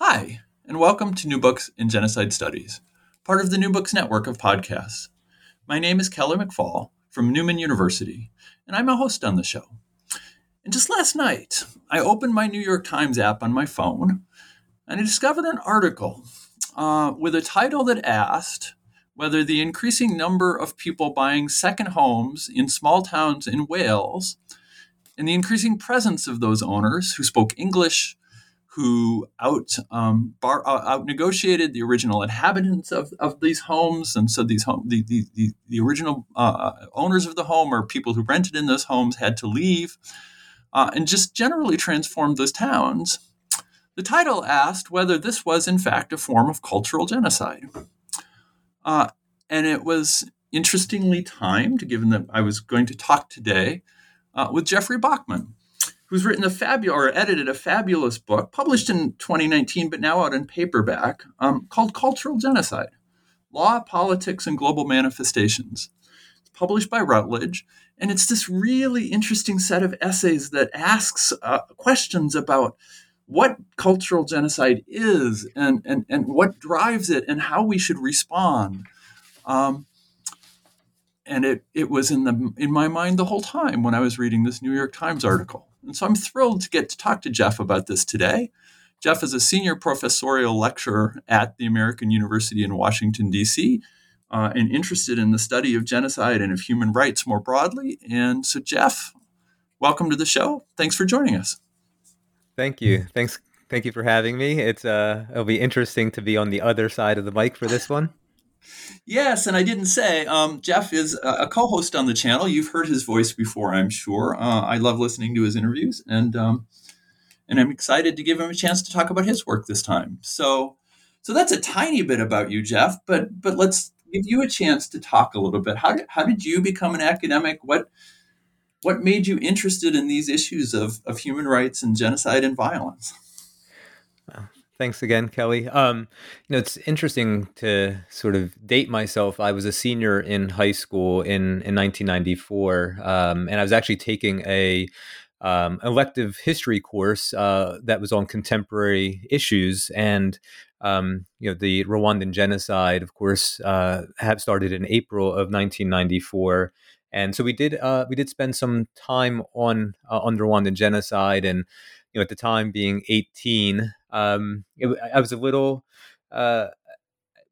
Hi, and welcome to New Books in Genocide Studies, part of the New Books Network of podcasts. My name is Kelly McFarland from Newman University, and I'm a host on the show. And just last night, I opened my New York Times app on my phone, and I discovered an article uh, with a title that asked whether the increasing number of people buying second homes in small towns in Wales and the increasing presence of those owners who spoke English who out um, bar, uh, out negotiated the original inhabitants of, of these homes, and so these home the the, the, the original uh, owners of the home or people who rented in those homes had to leave, uh, and just generally transformed those towns. The title asked whether this was in fact a form of cultural genocide, uh, and it was interestingly timed, given that I was going to talk today uh, with Jeffrey Bachman who's written a fabulous or edited a fabulous book published in 2019, but now out in paperback, um, called Cultural Genocide Law, Politics, and Global Manifestations. It's published by Routledge. And it's this really interesting set of essays that asks uh, questions about what cultural genocide is and, and, and what drives it and how we should respond. Um, and it, it was in the in my mind the whole time when I was reading this New York Times article. And so I'm thrilled to get to talk to Jeff about this today. Jeff is a senior professorial lecturer at the American University in Washington, D.C., uh, and interested in the study of genocide and of human rights more broadly. And so, Jeff, welcome to the show. Thanks for joining us. Thank you. Thanks. Thank you for having me. It's uh, it'll be interesting to be on the other side of the mic for this one. Yes, and I didn't say um, Jeff is a co-host on the channel. You've heard his voice before, I'm sure. Uh, I love listening to his interviews, and um, and I'm excited to give him a chance to talk about his work this time. So, so that's a tiny bit about you, Jeff. But but let's give you a chance to talk a little bit. How did how did you become an academic? What what made you interested in these issues of, of human rights and genocide and violence? Thanks again, Kelly. Um, you know, it's interesting to sort of date myself. I was a senior in high school in in 1994, um, and I was actually taking a um, elective history course uh, that was on contemporary issues. And um, you know, the Rwandan genocide, of course, uh, had started in April of 1994. And so we did uh, we did spend some time on uh, on Rwandan genocide, and know, at the time being 18, um, it, I was a little uh,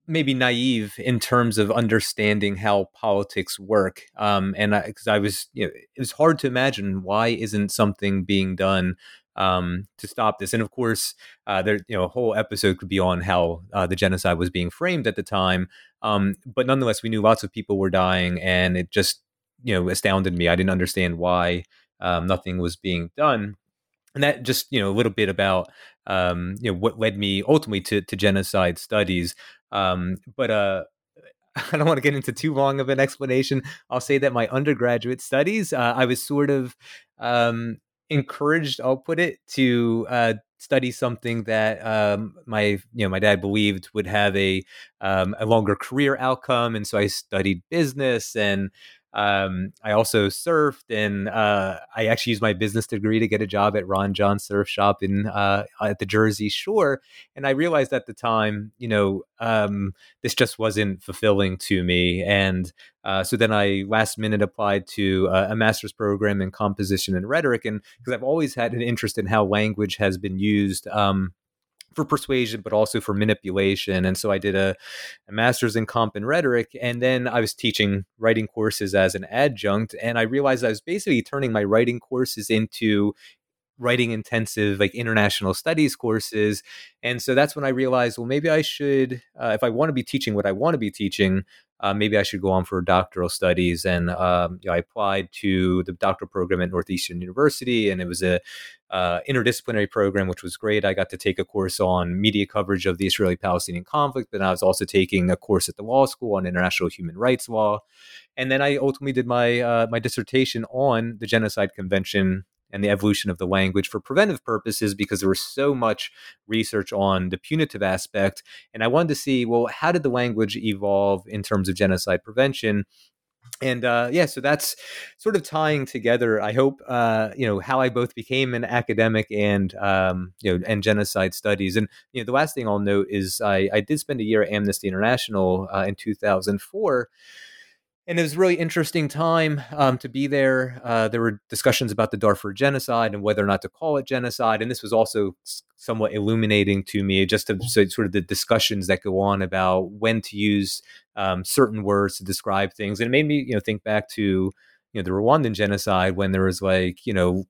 maybe naive in terms of understanding how politics work. Um, and because I, I, was, you know, it was hard to imagine why isn't something being done um, to stop this. And of course, uh, there, you know, a whole episode could be on how uh, the genocide was being framed at the time. Um, but nonetheless, we knew lots of people were dying, and it just, you know, astounded me. I didn't understand why um, nothing was being done and that just you know a little bit about um, you know what led me ultimately to, to genocide studies. Um, but uh, I don't want to get into too long of an explanation. I'll say that my undergraduate studies, uh, I was sort of um, encouraged. I'll put it to uh, study something that um, my you know my dad believed would have a um, a longer career outcome, and so I studied business and Um, I also surfed, and uh, I actually used my business degree to get a job at Ron Jon Surf Shop in uh, at the Jersey Shore. And I realized at the time, you know, um, this just wasn't fulfilling to me. And uh, so then I last minute applied to uh, a master's program in composition and rhetoric, and because I've always had an interest in how language has been used. Um, for persuasion, but also for manipulation. And so I did a, a, master's in comp and rhetoric. And then I was teaching writing courses as an adjunct. And I realized I was basically turning my writing courses into writing intensive like international studies courses and so that's when i realized well maybe i should uh, if i want to be teaching what i want to be teaching uh, maybe i should go on for doctoral studies and um, you know, i applied to the doctoral program at northeastern university and it was a uh, interdisciplinary program which was great. I got to take a course on media coverage of the israeli-palestinian conflict but i was also taking a course at the law school on international human rights law and then i ultimately did my uh, my dissertation on the genocide convention and the evolution of the language for preventive purposes because there was so much research on the punitive aspect. And I wanted to see, well, how did the language evolve in terms of genocide prevention? and uh, yeah, so that's sort of tying together. I hope uh, you know how I both became an academic and um, you know and genocide studies. And you know the last thing I'll note is I, I did spend a year at Amnesty International uh, in 2004 and it was a really interesting time um, to be there. Uh, there were discussions about the Darfur genocide and whether or not to call it genocide, and this was also somewhat illuminating to me, just to, so sort of the discussions that go on about when to use um, certain words to describe things, and it made me, you know, think back to you know the Rwandan genocide when there was like you know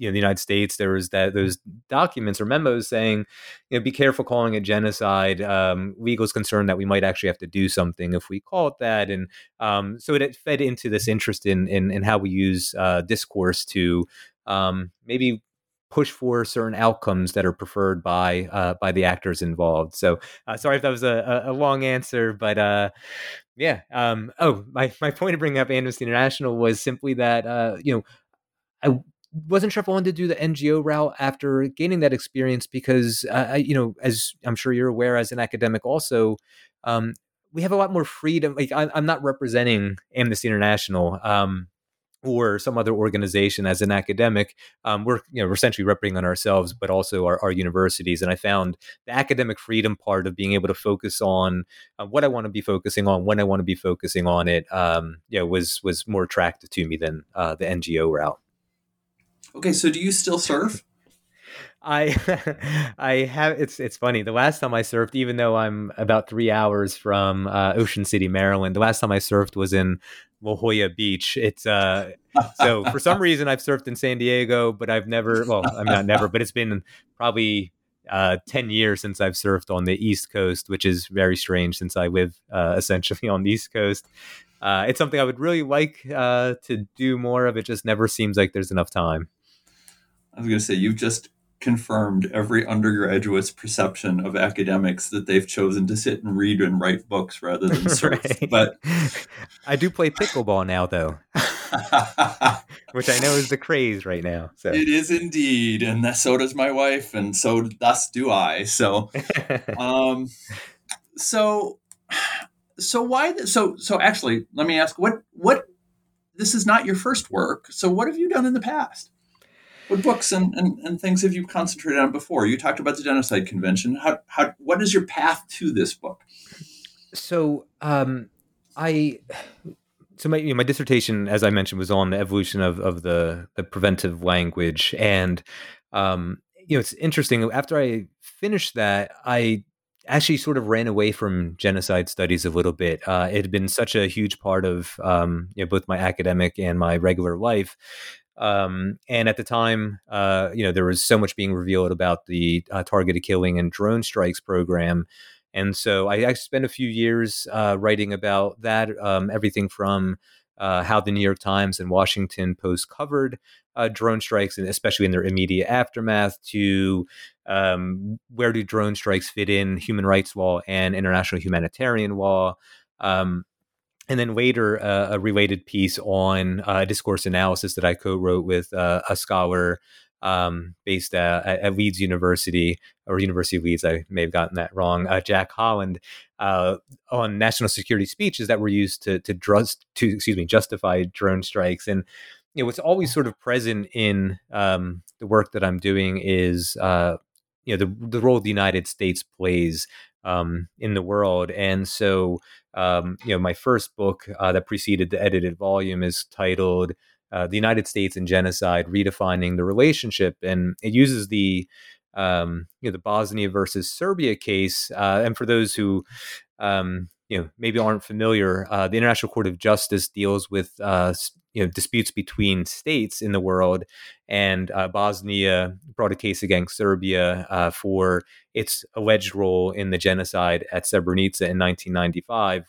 you know the United States, there was that those documents or memos saying, you know, be careful calling it genocide. Um, legal is concerned that we might actually have to do something if we call it that, and um, so it fed into this interest in in, in how we use uh, discourse to um, maybe push for certain outcomes that are preferred by uh, by the actors involved. So uh, sorry if that was a, a long answer, but uh, yeah. Um, oh, my my point of bringing up Amnesty International was simply that uh, you know I wasn't sure if I wanted to do the NGO route after gaining that experience because, uh, I, you know, as I'm sure you're aware, as an academic, also, um, we have a lot more freedom. Like I, am not representing Amnesty International um, or some other organization as an academic. Um, we're you know we're essentially representing ourselves, but also our, our, universities. And I found the academic freedom part of being able to focus on uh, what I want to be focusing on, when I want to be focusing on it, um, know, was was more attractive to me than uh, the NGO route. Okay, so do you still surf? I I have it's it's funny. The last time I surfed, even though I'm about three hours from uh, Ocean City, Maryland, the last time I surfed was in La Jolla Beach. It's uh so for some reason I've surfed in San Diego, but I've never well, I'm not never, but it's been probably uh, 10 years since I've surfed on the East Coast, which is very strange since I live uh, essentially on the East Coast. Uh, it's something I would really like uh, to do more of. It just never seems like there's enough time. I was going to say, you've just confirmed every undergraduate's perception of academics that they've chosen to sit and read and write books rather than surf. right. But I do play pickleball now, though, which I know is the craze right now. So. It is indeed, and so does my wife, and so thus do I. So, um, so, so why? So, so actually, let me ask what what. This is not your first work. So, what have you done in the past? What books and, and, and things have you concentrated on before? You talked about the Genocide Convention. How, how, what is your path to this book? So, um, I so my you know, my dissertation, as I mentioned, was on the evolution of of the, the preventive language, and um, you know, it's interesting. After I finished that, I actually sort of ran away from genocide studies a little bit. Uh, it had been such a huge part of um, you know, both my academic and my regular life um, and at the time, uh, you know, there was so much being revealed about the uh, targeted killing and drone strikes program. And so I, I spent a few years uh, writing about that, um, everything from uh, how the New York Times and Washington Post covered uh, drone strikes, and especially in their immediate aftermath, to um, where do drone strikes fit in human rights law and international humanitarian law. Um, and then later uh, a related piece on uh, discourse analysis that I co-wrote with uh, a scholar um, based uh, at, at, Leeds University or University of Leeds. I may have gotten that wrong. Uh, Jack Holland uh, on national security speeches that were used to to, to excuse me justify drone strikes and. You know, what's always sort of present in um, the work that I'm doing is you know the the role the United States plays um, in the world. And so, um, you know, my first book uh, that preceded the edited volume is titled uh, "The United States and Genocide: Redefining the Relationship," and it uses the um, you know the Bosnia versus Serbia case. Uh, and for those who um, you know maybe aren't familiar, uh, the International Court of Justice deals with uh, you know disputes between states in the world, and uh, Bosnia brought a case against Serbia uh, for its alleged role in the genocide at Srebrenica in 1995,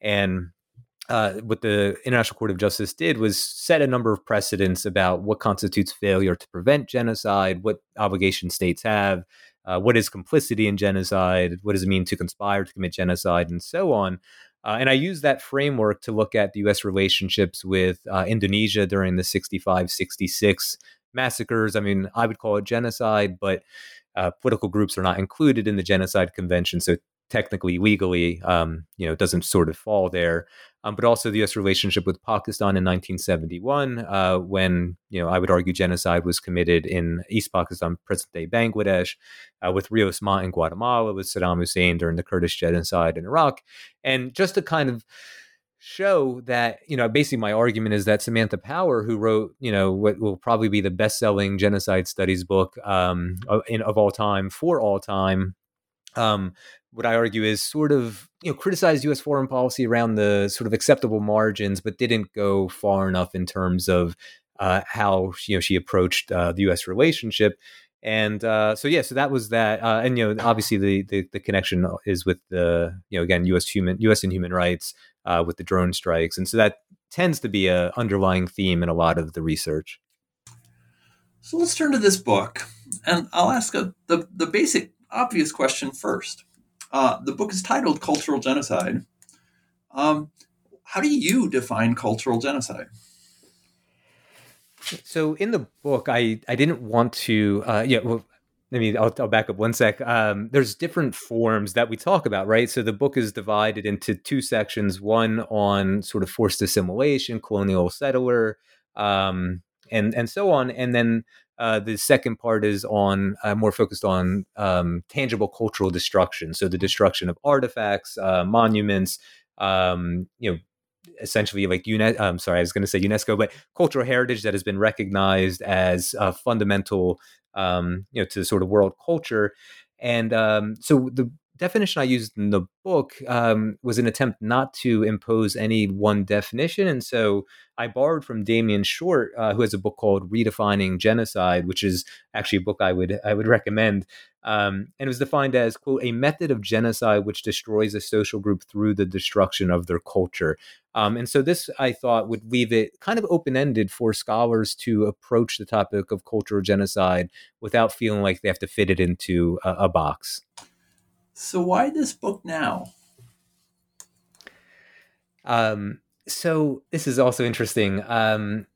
and uh, what the International Court of Justice did was set a number of precedents about what constitutes failure to prevent genocide, what obligation states have, uh, what is complicity in genocide, what does it mean to conspire to commit genocide, and so on. Uh, and I use that framework to look at the U.S. relationships with uh, Indonesia during the 65 66 massacres. I mean, I would call it genocide, but uh, political groups are not included in the Genocide Convention. So technically, legally, um, you know, doesn't sort of fall there um, but also the U.S. relationship with Pakistan in 1971, uh, when you know I would argue genocide was committed in East Pakistan, present-day Bangladesh, uh, with Rios Montt in Guatemala, with Saddam Hussein during the Kurdish genocide in Iraq, and just to kind of show that you know basically my argument is that Samantha Power, who wrote you know what will probably be the best-selling genocide studies book um, in, of all time for all time. Um, what I argue is sort of you know criticized U.S. foreign policy around the sort of acceptable margins, but didn't go far enough in terms of uh, how you know she approached uh, the U.S. relationship. And uh, so yeah, so that was that, uh, and you know obviously the, the, the connection is with the you know again U.S. human U.S. and human rights uh, with the drone strikes, and so that tends to be a underlying theme in a lot of the research. So let's turn to this book, and I'll ask a, the the basic obvious question first. Uh, the book is titled Cultural Genocide. Um, how do you define cultural genocide? So in the book, I, I didn't want to, uh, yeah, well, I mean, I'll, I'll back up one sec. Um, there's different forms that we talk about, right? So the book is divided into two sections one on sort of forced assimilation, colonial settler, um, and, and so on. And then uh, the second part is on uh, more focused on um, tangible cultural destruction. So the destruction of artifacts, uh, monuments, um, you know, essentially like UNESCO. I'm sorry, I was going to say UNESCO, but cultural heritage that has been recognized as fundamental, um, you know, to sort of world culture. And um, so the definition I used in the book um, was an attempt not to impose any one definition. And so I borrowed from Damien Short, uh, who has a book called Redefining Genocide, which is actually a book I would I would recommend. Um, and it was defined as quote a method of genocide which destroys a social group through the destruction of their culture. Um, and so this I thought would leave it kind of open ended for scholars to approach the topic of cultural genocide without feeling like they have to fit it into a, a box. So why this book now? Um, so this is also interesting. Um,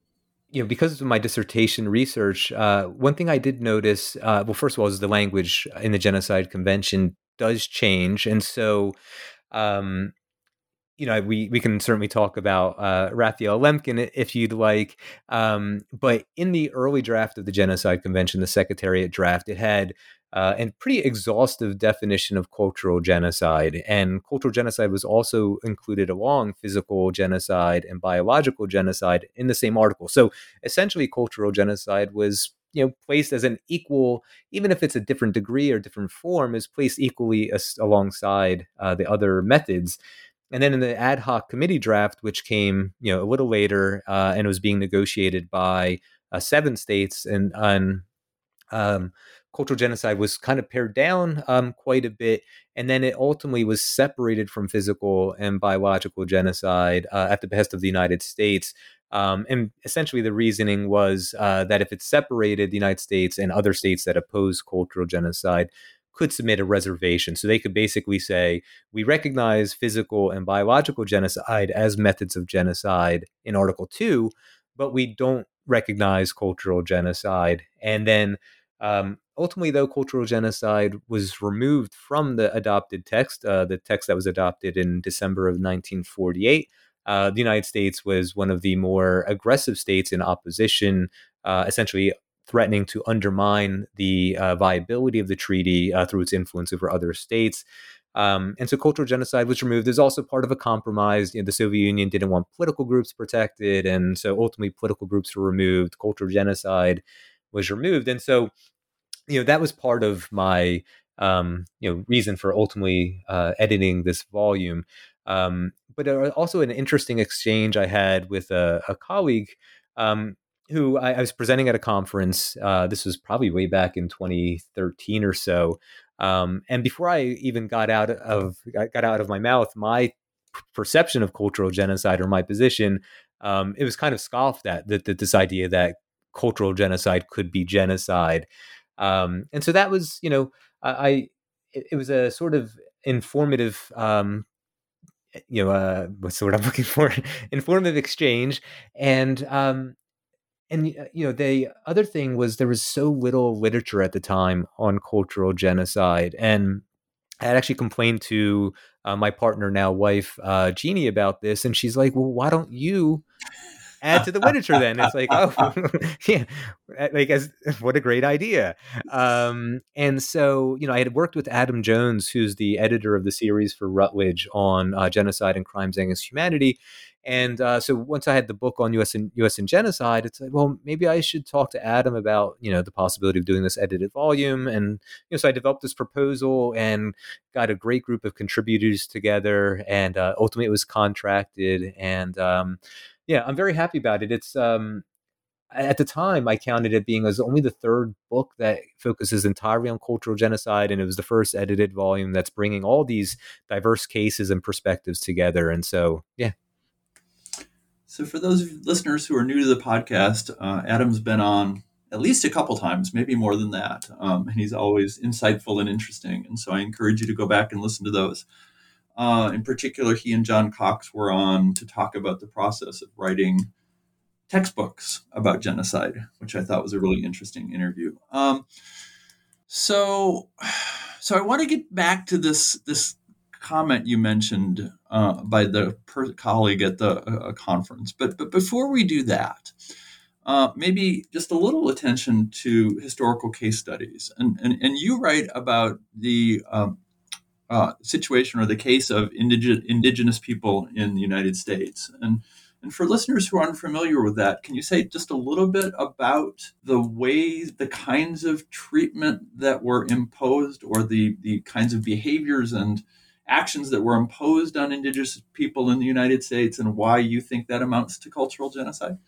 you know, because of my dissertation research, uh, one thing I did notice, uh, well, first of all, is the language in the Genocide Convention does change, and so, um, you know, we we can certainly talk about uh, Raphael Lemkin if you'd like, um, but in the early draft of the Genocide Convention, the Secretariat draft, it had uh, and pretty exhaustive definition of cultural genocide. And cultural genocide was also included along physical genocide and biological genocide in the same article. So essentially, cultural genocide was you know placed as an equal, even if it's a different degree or different form, is placed equally as, alongside uh, the other methods. And then in the ad hoc committee draft, which came you know a little later uh, and was being negotiated by uh, seven states and on um, cultural genocide was kind of pared down um, quite a bit. And then it ultimately was separated from physical and biological genocide uh, at the behest of the United States. Um, and essentially, the reasoning was uh, that if it separated, the United States and other states that oppose cultural genocide could submit a reservation. So they could basically say, we recognize physical and biological genocide as methods of genocide in Article 2, but we don't recognize cultural genocide. And then um, ultimately, though, cultural genocide was removed from the adopted text, uh, the text that was adopted in December of 1948. Uh, the United States was one of the more aggressive states in opposition, uh, essentially threatening to undermine the uh, viability of the treaty uh, through its influence over other states. Um, and so cultural genocide was removed. There's also part of a compromise. You know, the Soviet Union didn't want political groups protected. And so ultimately, political groups were removed. Cultural genocide was removed. And so, you know, that was part of my, um, you know, reason for ultimately uh, editing this volume. Um, but also an interesting exchange I had with a, a colleague um, who I, I, was presenting at a conference. Uh, this was probably way back in 2013 or so. Um, and before I even got out of got out of my mouth, my perception of cultural genocide or my position, um, it was kind of scoffed at that, that this idea that cultural genocide could be genocide. Um, and so that was, you know, I, it, it was a sort of informative um, you know, uh, what's the word I'm looking for? Informative exchange. And um, and uh, you know the other thing was there was so little literature at the time on cultural genocide and i had actually complained to uh, my partner now wife uh, jeannie about this and she's like well why don't you add to the literature then it's like oh yeah like as what a great idea um, and so you know i had worked with adam jones who's the editor of the series for Routledge on uh, genocide and crimes against humanity and uh, so once I had the book on U.S. and U.S. and genocide, it's like, well, maybe I should talk to Adam about you know the possibility of doing this edited volume. And you know, so I developed this proposal and got a great group of contributors together, and uh, ultimately it was contracted. And um, yeah, I'm very happy about it. It's um, at the time I counted it being as only the third book that focuses entirely on cultural genocide, and it was the first edited volume that's bringing all these diverse cases and perspectives together. And so, yeah, so, for those listeners who are new to the podcast, uh, Adam's been on at least a couple times, maybe more than that. Um, and he's always insightful and interesting. And so, I encourage you to go back and listen to those. Uh, in particular, he and John Cox were on to talk about the process of writing textbooks about genocide, which I thought was a really interesting interview. Um, so, so I want to get back to this this comment you mentioned uh, by the per- colleague at the uh, conference. But but before we do that, uh, maybe just a little attention to historical case studies. And and, and you write about the um, uh, situation or the case of indige- indigenous people in the United States. And and for listeners who are unfamiliar with that, can you say just a little bit about the ways, the kinds of treatment that were imposed, or the the kinds of behaviors and actions that were imposed on indigenous people in the United States and why you think that amounts to cultural genocide?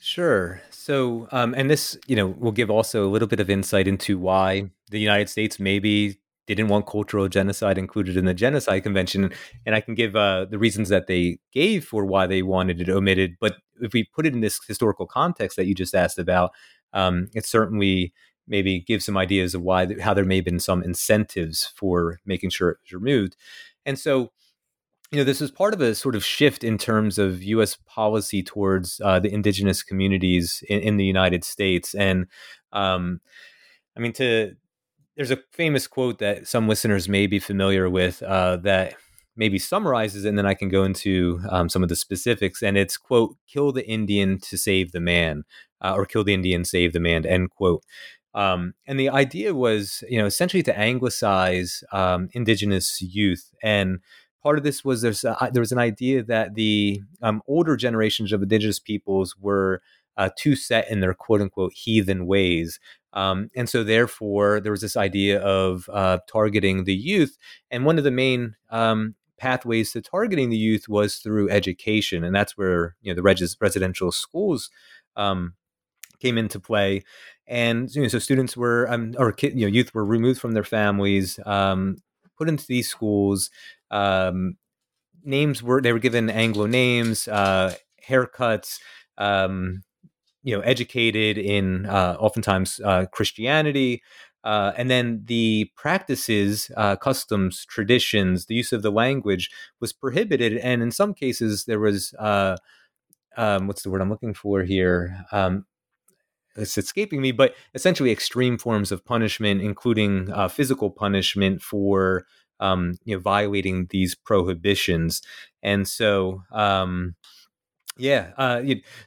Sure. So, um, and this, you know, will give also a little bit of insight into why the United States maybe didn't want cultural genocide included in the Genocide Convention. And I can give uh, the reasons that they gave for why they wanted it omitted. But if we put it in this historical context that you just asked about, um, it certainly maybe give some ideas of why how there may have been some incentives for making sure it was removed. And so, you know, this is part of a sort of shift in terms of U.S. policy towards uh, the indigenous communities in, in, the United States. And um, I mean, to there's a famous quote that some listeners may be familiar with uh, that maybe summarizes it, and then I can go into um, some of the specifics. And it's quote, "Kill the Indian to save the man," uh, or "Kill the Indian, save the man." End quote. Um, and the idea was, you know, essentially to anglicize um, indigenous youth. And part of this was there's there was an idea that the um, older generations of indigenous peoples were uh, too set in their quote unquote heathen ways. Um, and so, therefore, there was this idea of uh, targeting the youth. And one of the main um, pathways to targeting the youth was through education. And that's where, you know, the res- residential schools um, came into play and you know, so students were um, or you know youth were removed from their families, um, put into these schools. Um, names were they were given Anglo names, uh, haircuts. Um, you know, educated in uh, oftentimes uh, Christianity, uh, and then the practices, uh, customs, traditions, the use of the language was prohibited, and in some cases there was uh, um, what's the word I'm looking for here? Um, it's escaping me, but essentially extreme forms of punishment, including uh, physical punishment for um, you know violating these prohibitions. And so, um, yeah, uh,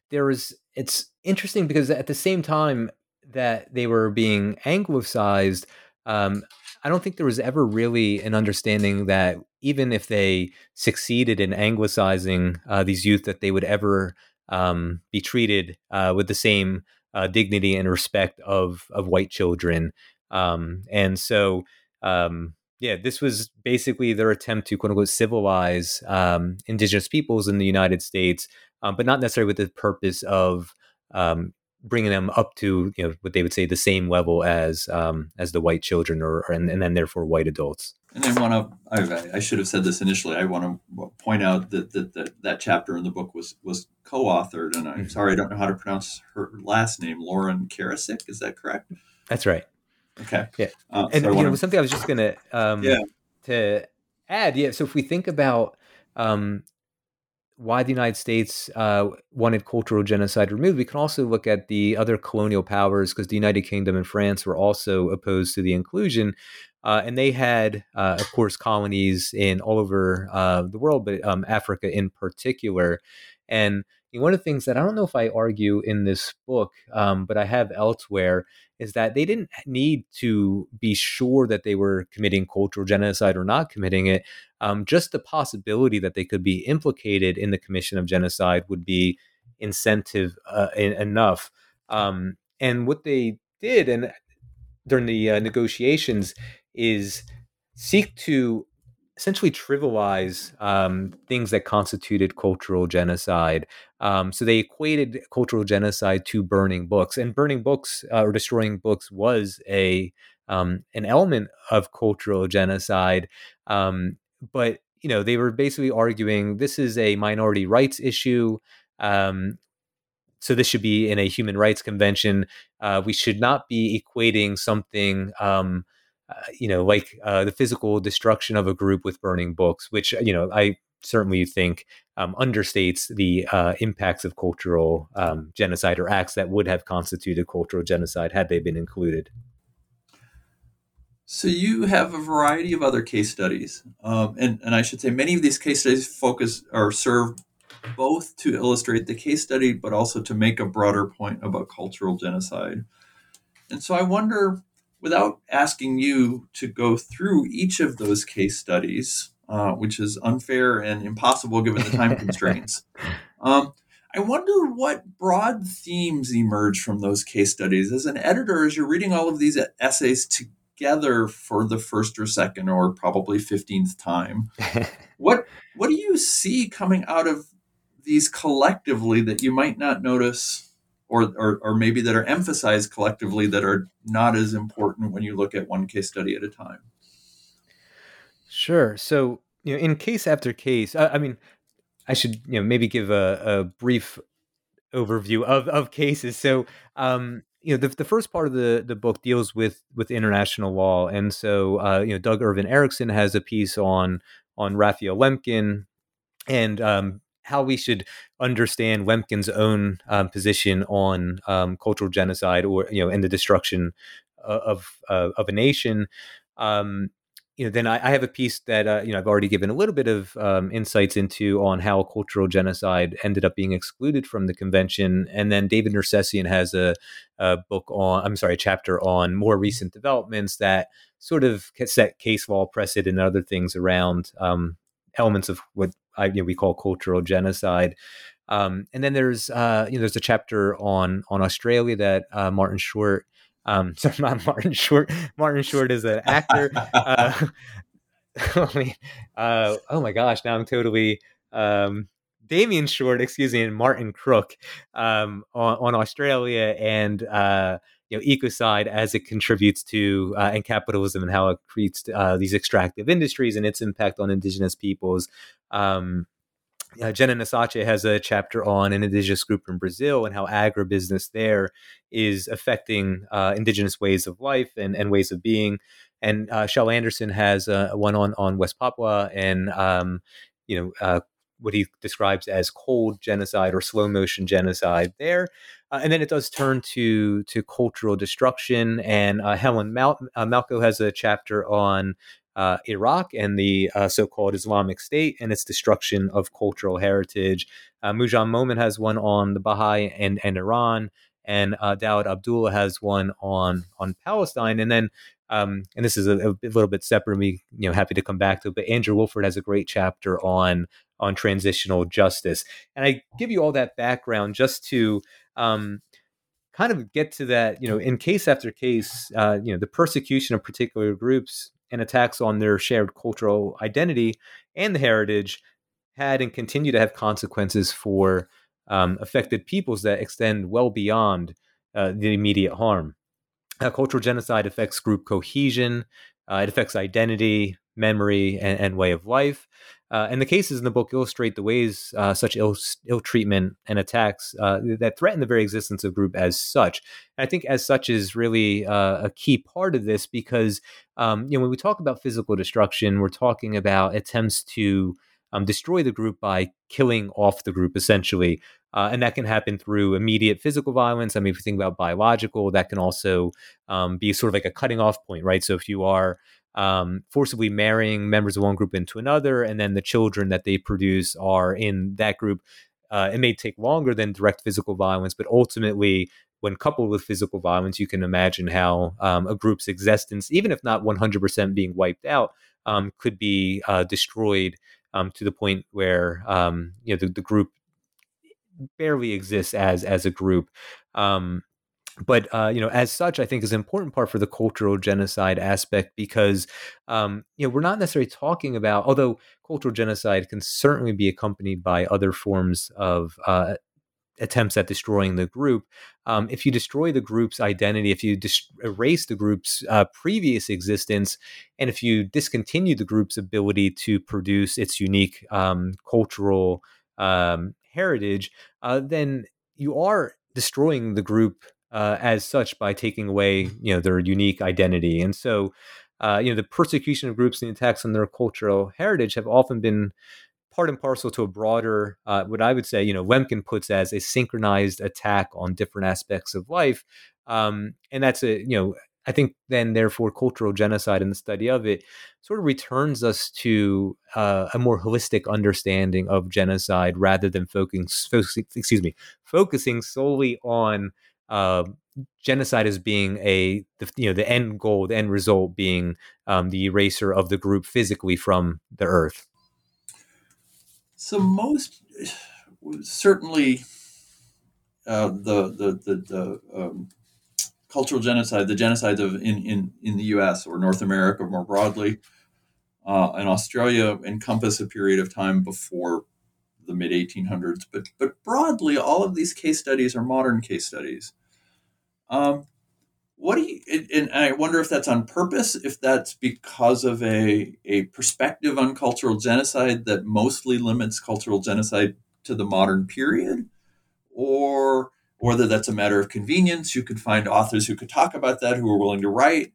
there was. It's interesting because at the same time that they were being anglicized, um, I don't think there was ever really an understanding that even if they succeeded in anglicizing uh, these youth, that they would ever um, be treated uh, with the same uh, dignity and respect of of white children. Um, and so, um, yeah, this was basically their attempt to quote unquote civilize um, indigenous peoples in the United States, um, but not necessarily with the purpose of um, bringing them up to you know what they would say the same level as um, as the white children or, or and, and, then therefore white adults. And I want to I, I, should have said this initially. I want to point out that that, that, that chapter in the book was was co-authored, and I'm mm-hmm. sorry I don't know how to pronounce her last name, Lauren Karasik. Is that correct? That's right. Okay. Yeah. Uh, and so you know something I was just gonna um, yeah. to add. Yeah. So if we think about um, why the United States uh, wanted cultural genocide removed, we can also look at the other colonial powers because the United Kingdom and France were also opposed to the inclusion. Uh, and they had, uh, of course, colonies in all over uh, the world, but um, Africa in particular. And one of the things that I don't know if I argue in this book, um, but I have elsewhere, is that they didn't need to be sure that they were committing cultural genocide or not committing it. Um, just the possibility that they could be implicated in the commission of genocide would be incentive uh, enough. Um, and what they did, and during the uh, negotiations, is seek to essentially trivialize um, things that constituted cultural genocide. Um, so they equated cultural genocide to burning books, and burning books uh, or destroying books was a um, an element of cultural genocide. Um, but you know, they were basically arguing this is a minority rights issue. Um, so this should be in a human rights convention. Uh, we should not be equating something um, uh, you know, like uh, the physical destruction of a group with burning books, which you know I certainly think um, understates the uh, impacts of cultural um, genocide or acts that would have constituted cultural genocide had they been included. So you have a variety of other case studies, um, and and I should say many of these case studies focus or serve both to illustrate the case study, but also to make a broader point about cultural genocide. And so I wonder without asking you to go through each of those case studies, uh, which is unfair and impossible given the time constraints. Um, I wonder what broad themes emerge from those case studies. As an editor, as you're reading all of these essays together for the first or second or probably 15th time, what what do you see coming out of these collectively that you might not notice or, or, or maybe that are emphasized collectively that are not as important when you look at one case study at a time? Sure. So, you know, in case after case, I, I mean, I should, you know, maybe give a, a brief overview of, of cases. So, um, you know, the, the first part of the, the book deals with with international law, and so uh, you know, Doug Irvin Erickson has a piece on on Raphael Lemkin, and um, how we should understand Lemkin's own um, position on um, cultural genocide or you know and the destruction of uh, of a nation. Um, you know, then I, I, have a piece that uh, you know I've already given a little bit of um, insights into on how cultural genocide ended up being excluded from the convention, and then David Nersessian has a, a book on I'm sorry, a chapter on more recent developments that sort of set case law precedent and other things around um, elements of what I, you know, we call cultural genocide. Um, and then there's uh, you know there's a chapter on on Australia that uh, Martin Short, um, sorry, not Martin Short. Martin Short is an actor. uh, uh, oh my gosh, now I'm totally um, Damien Short, excuse me, and Martin Crook um, on, on, Australia and uh, you know ecocide as it contributes to uh, and capitalism and how it creates uh, these extractive industries and its impact on indigenous peoples. Um, uh, Jenna Nasace has a chapter on an indigenous group in Brazil and how agribusiness there is affecting uh, indigenous ways of life and, and ways of being. And uh, Kjell Anderson has uh, one on on West Papua and um, you know uh, what he describes as cold genocide or slow motion genocide there. Uh, and then it does turn to to cultural destruction. And uh, Helen Mal- uh, Malko has a chapter on uh, Iraq and the uh, so-called Islamic State and its destruction of cultural heritage. Uh, Moojan Momen has one on the Baha'i and, and Iran, and uh, Dawood Abdullah has one on on Palestine. And then, um, and this is a, a, little bit separate. Me, you know, happy to come back to it. But Andrew Woolford has a great chapter on on transitional justice, and I give you all that background just to. Um, kind of get to that, you know, in case after case, uh, you know, the persecution of particular groups and attacks on their shared cultural identity and the heritage had and continue to have consequences for um, affected peoples that extend well beyond uh, the immediate harm. Uh, cultural genocide affects group cohesion, it affects identity, memory, and, and way of life. Uh, and the cases in the book illustrate the ways uh, such ill, ill treatment and attacks uh, that threaten the very existence of group as such. And I think as such is really uh, a key part of this because um, you know when we talk about physical destruction, we're talking about attempts to um, destroy the group by killing off the group essentially. Uh, and that can happen through immediate physical violence. I mean, if you think about biological, that can also um, be sort of like a cutting off point, right? So if you are um, forcibly marrying members of one group into another, and then the children that they produce are in that group. Uh, it may take longer than direct physical violence, but ultimately, when coupled with physical violence, you can imagine how um, a group's existence, even if not 100% being wiped out, um, could be uh, destroyed um, to the point where um, you know the, the, group barely exists as as a group. Um, but uh, you know, as such, I think is an important part for the cultural genocide aspect because um, you know we're not necessarily talking about, although cultural genocide can certainly be accompanied by other forms of uh, attempts at destroying the group. Um, if you destroy the group's identity, if you dis- erase the group's uh, previous existence, and if you discontinue the group's ability to produce its unique um, cultural um, heritage, uh, then you are destroying the group uh, as such by taking away you know their unique identity and so uh, you know the persecution of groups and the attacks on their cultural heritage have often been part and parcel to a broader uh, what i would say you know lemkin puts as a synchronized attack on different aspects of life um, and that's a you know i think then therefore cultural genocide and the study of it sort of returns us to uh, a more holistic understanding of genocide rather than focusing, excuse me focusing solely on uh, genocide as being a the, you know the end goal, the end result being um, the eraser of the group physically from the earth. So most certainly uh, the the the, the um, cultural genocide, the genocides of in, in in the U.S. or North America more broadly, uh, and Australia encompass a period of time before the mid 1800s. But but broadly, all of these case studies are modern case studies. Um, what do you? And I wonder if that's on purpose, if that's because of a a perspective on cultural genocide that mostly limits cultural genocide to the modern period, or whether that's a matter of convenience. You could find authors who could talk about that, who are willing to write.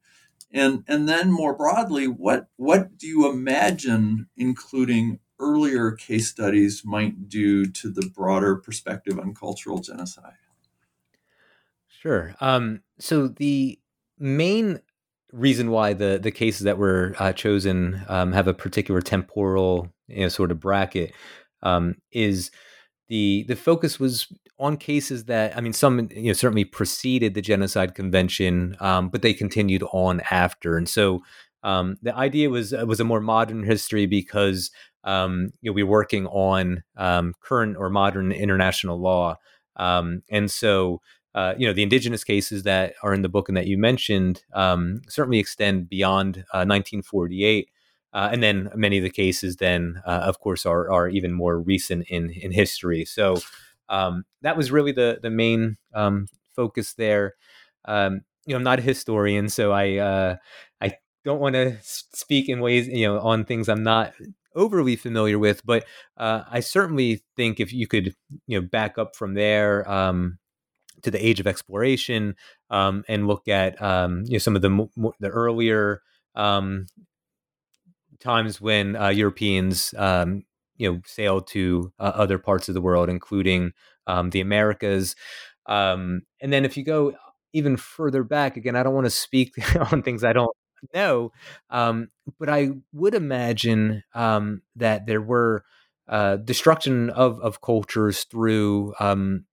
And, and then more broadly, what, what do you imagine including earlier case studies might do to the broader perspective on cultural genocide? Sure. Um, so the main reason why the the cases that were uh, chosen um, have a particular temporal you know, sort of bracket um, is the the focus was on cases that I mean some you know certainly preceded the genocide convention, um, but they continued on after, and so um, the idea was uh, was a more modern history because um, you know we are working on um, current or modern international law, um, and so uh, you know, the indigenous cases that are in the book and that you mentioned um, certainly extend beyond uh, 1948. Uh, and then many of the cases then, uh, of course, are, are even more recent in, in history. So um, that was really the, the main um, focus there. Um, you know, I'm not a historian, so I, uh, I don't want to speak in ways, you know, on things I'm not overly familiar with, but uh, I certainly think if you could, you know, back up from there, um, to the age of exploration um, and look at um, you know some of the the earlier um, times when uh, Europeans um, you know sailed to uh, other parts of the world, including um, the Americas. And then if you go even further back, again, I don't want to speak on things I don't know, but I would imagine that there were uh, destruction of of cultures through um,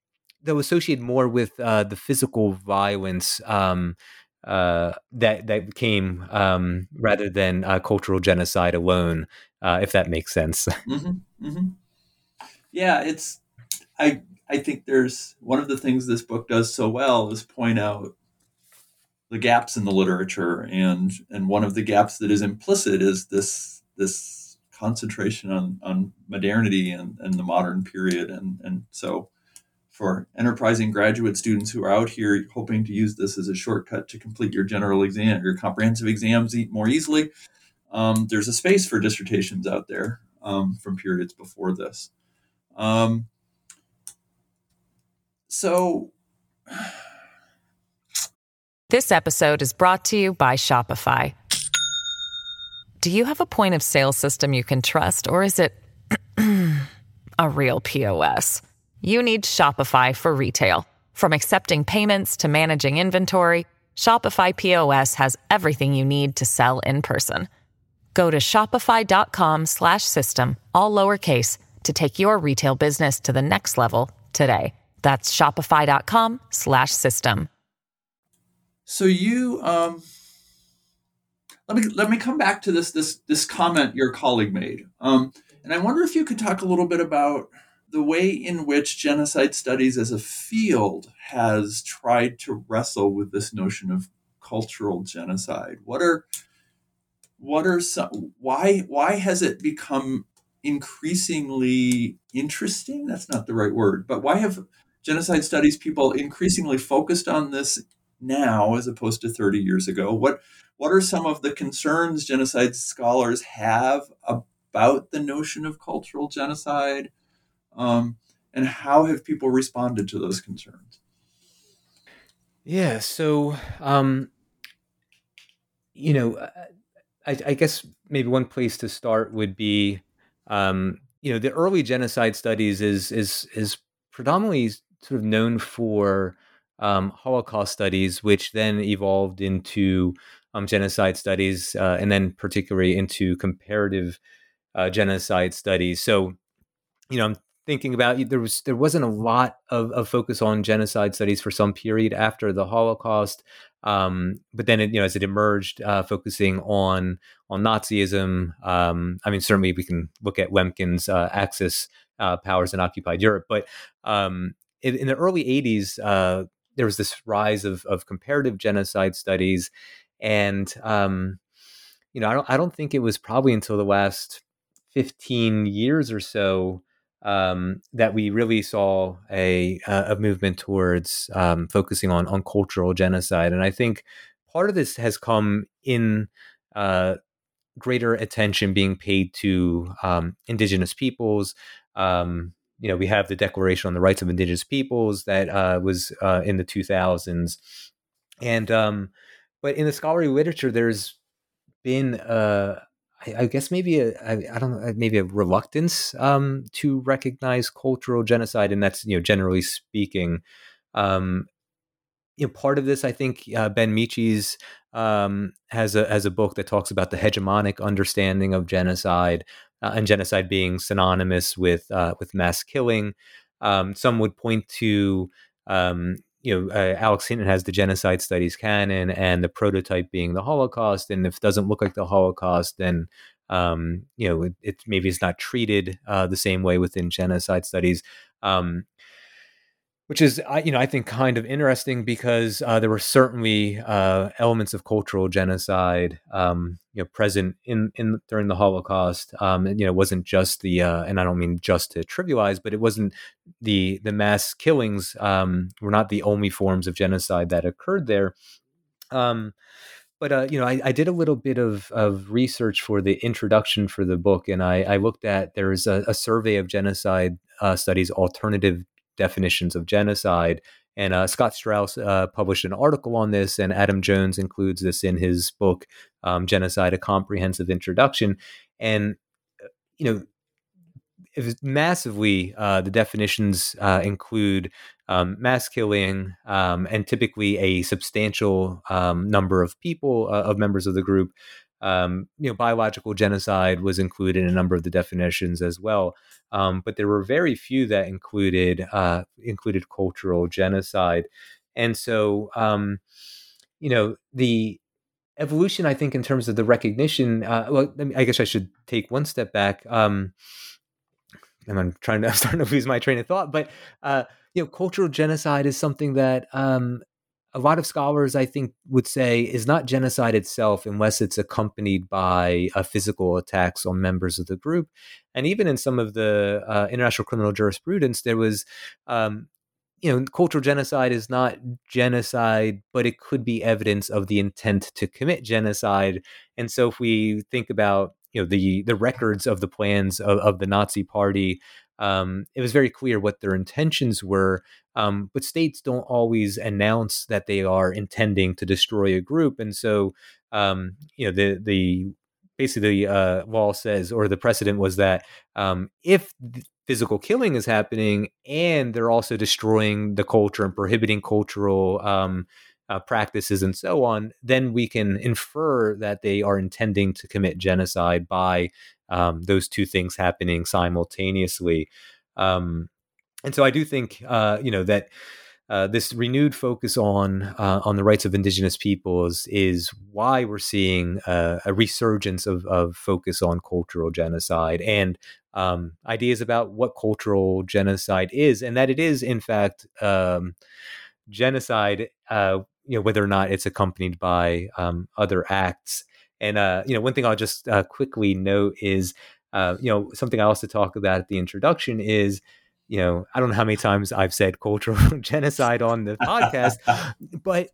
though associated more with uh, the physical violence um, uh, that that came um, rather than uh, cultural genocide alone, uh, if that makes sense. Mm-hmm, mm-hmm. Yeah, it's I I think there's one of the things this book does so well is point out the gaps in the literature, and and one of the gaps that is implicit is this this concentration on on modernity and, and the modern period, and and so for enterprising graduate students who are out here hoping to use this as a shortcut to complete your general exam, your comprehensive exams more easily, um, there's a space for dissertations out there um, from periods before this. Um, so, this episode is brought to you by Shopify. Do you have a point of sale system you can trust, or is it a real POS? You need Shopify for retail. From accepting payments to managing inventory, Shopify POS has everything you need to sell in person. Go to shopify.com/system all lowercase to take your retail business to the next level today. That's shopify.com/system. So you um let me let me come back to this this this comment your colleague made. Um and I wonder if you could talk a little bit about the way in which genocide studies as a field has tried to wrestle with this notion of cultural genocide. What are what are some why why has it become increasingly interesting? That's not the right word, but why have genocide studies people increasingly focused on this now as opposed to 30 years ago? What what are some of the concerns genocide scholars have about the notion of cultural genocide? Um, and how have people responded to those concerns? Yeah, so um, you know, I, I, guess maybe one place to start would be, um, you know, the early genocide studies is is is predominantly sort of known for um, Holocaust studies, which then evolved into um, genocide studies, uh, and then particularly into comparative uh, genocide studies. So, you know, I'm thinking about there was there wasn't a lot of, of focus on genocide studies for some period after the Holocaust, um, but then it, you know as it emerged, uh, focusing on on Nazism. Um, I mean, certainly we can look at Lemkin's uh, Axis uh, powers in occupied Europe, but um, in, in, the early '80s, uh, there was this rise of of comparative genocide studies, and um, you know I don't I don't think it was probably until the last 15 years or so um, that we really saw a, a movement towards um, focusing on on cultural genocide, and I think part of this has come in uh, greater attention being paid to um, indigenous peoples. Um, you know, we have the Declaration on the Rights of Indigenous Peoples that uh, was uh, in the 2000s, and um, but in the scholarly literature, there's been uh, I, I guess maybe a I, I don't know maybe a reluctance um, to recognize cultural genocide, and that's you know generally speaking. Um, you know, part of this, I think, uh, Ben Meiches um, has a has a book that talks about the hegemonic understanding of genocide, uh, and genocide being synonymous with uh, with mass killing. Um, some would point to um, you know, uh, Alex Hinton has the genocide studies canon and the prototype being the Holocaust. And if it doesn't look like the Holocaust, then, um, you know, it, it, maybe it's not treated uh, the same way within genocide studies. Um, which is you know I think kind of interesting because uh, there were certainly uh, elements of cultural genocide um, you know present in in during the Holocaust. Um, you know, it wasn't just the uh, and I don't mean just to trivialize, but it wasn't the the mass killings um, were not the only forms of genocide that occurred there. Um, but uh, you know, I, I, did a little bit of, of research for the introduction for the book, and I, I looked at there's a, a survey of genocide uh, studies, alternative definitions of genocide. And uh, Scott Straus uh, published an article on this, and Adam Jones includes this in his book, um, Genocide: A Comprehensive Introduction. And uh, you know, massively, uh, the definitions uh, include um, mass killing um, and typically a substantial um, number of people, uh, of members of the group. Um, you know, biological genocide was included in a number of the definitions as well, um, but there were very few that included uh, included cultural genocide, and so um, you know the evolution. I think in terms of the recognition. Uh, well, I guess I should take one step back. Um, and I'm trying to I'm starting to lose my train of thought, but uh, you know, cultural genocide is something that um, a lot of scholars, I think, would say is not genocide itself unless it's accompanied by uh, physical attacks on members of the group. And even in some of the uh, international criminal jurisprudence, there was, um, you know, cultural genocide is not genocide, but it could be evidence of the intent to commit genocide. And so, if we think about you know the the records of the plans of, of the Nazi Party, um, it was very clear what their intentions were. Um, but states don't always announce that they are intending to destroy a group, and so um, you know the the basically uh, law says or the precedent was that um, if physical killing is happening and they're also destroying the culture and prohibiting cultural um, uh, practices and so on, then we can infer that they are intending to commit genocide by um, those two things happening simultaneously. Um, and so I do think, uh, you know, that uh, this renewed focus on uh, on the rights of indigenous peoples is why we're seeing uh, a resurgence of, of focus on cultural genocide and um, ideas about what cultural genocide is, and that it is in fact um, genocide. Uh, you know whether or not it's accompanied by um, other acts. And uh, you know, one thing I'll just uh, quickly note is, uh, you know, something I also talk about at the introduction is, you know, I don't know how many times I've said cultural genocide on the podcast, but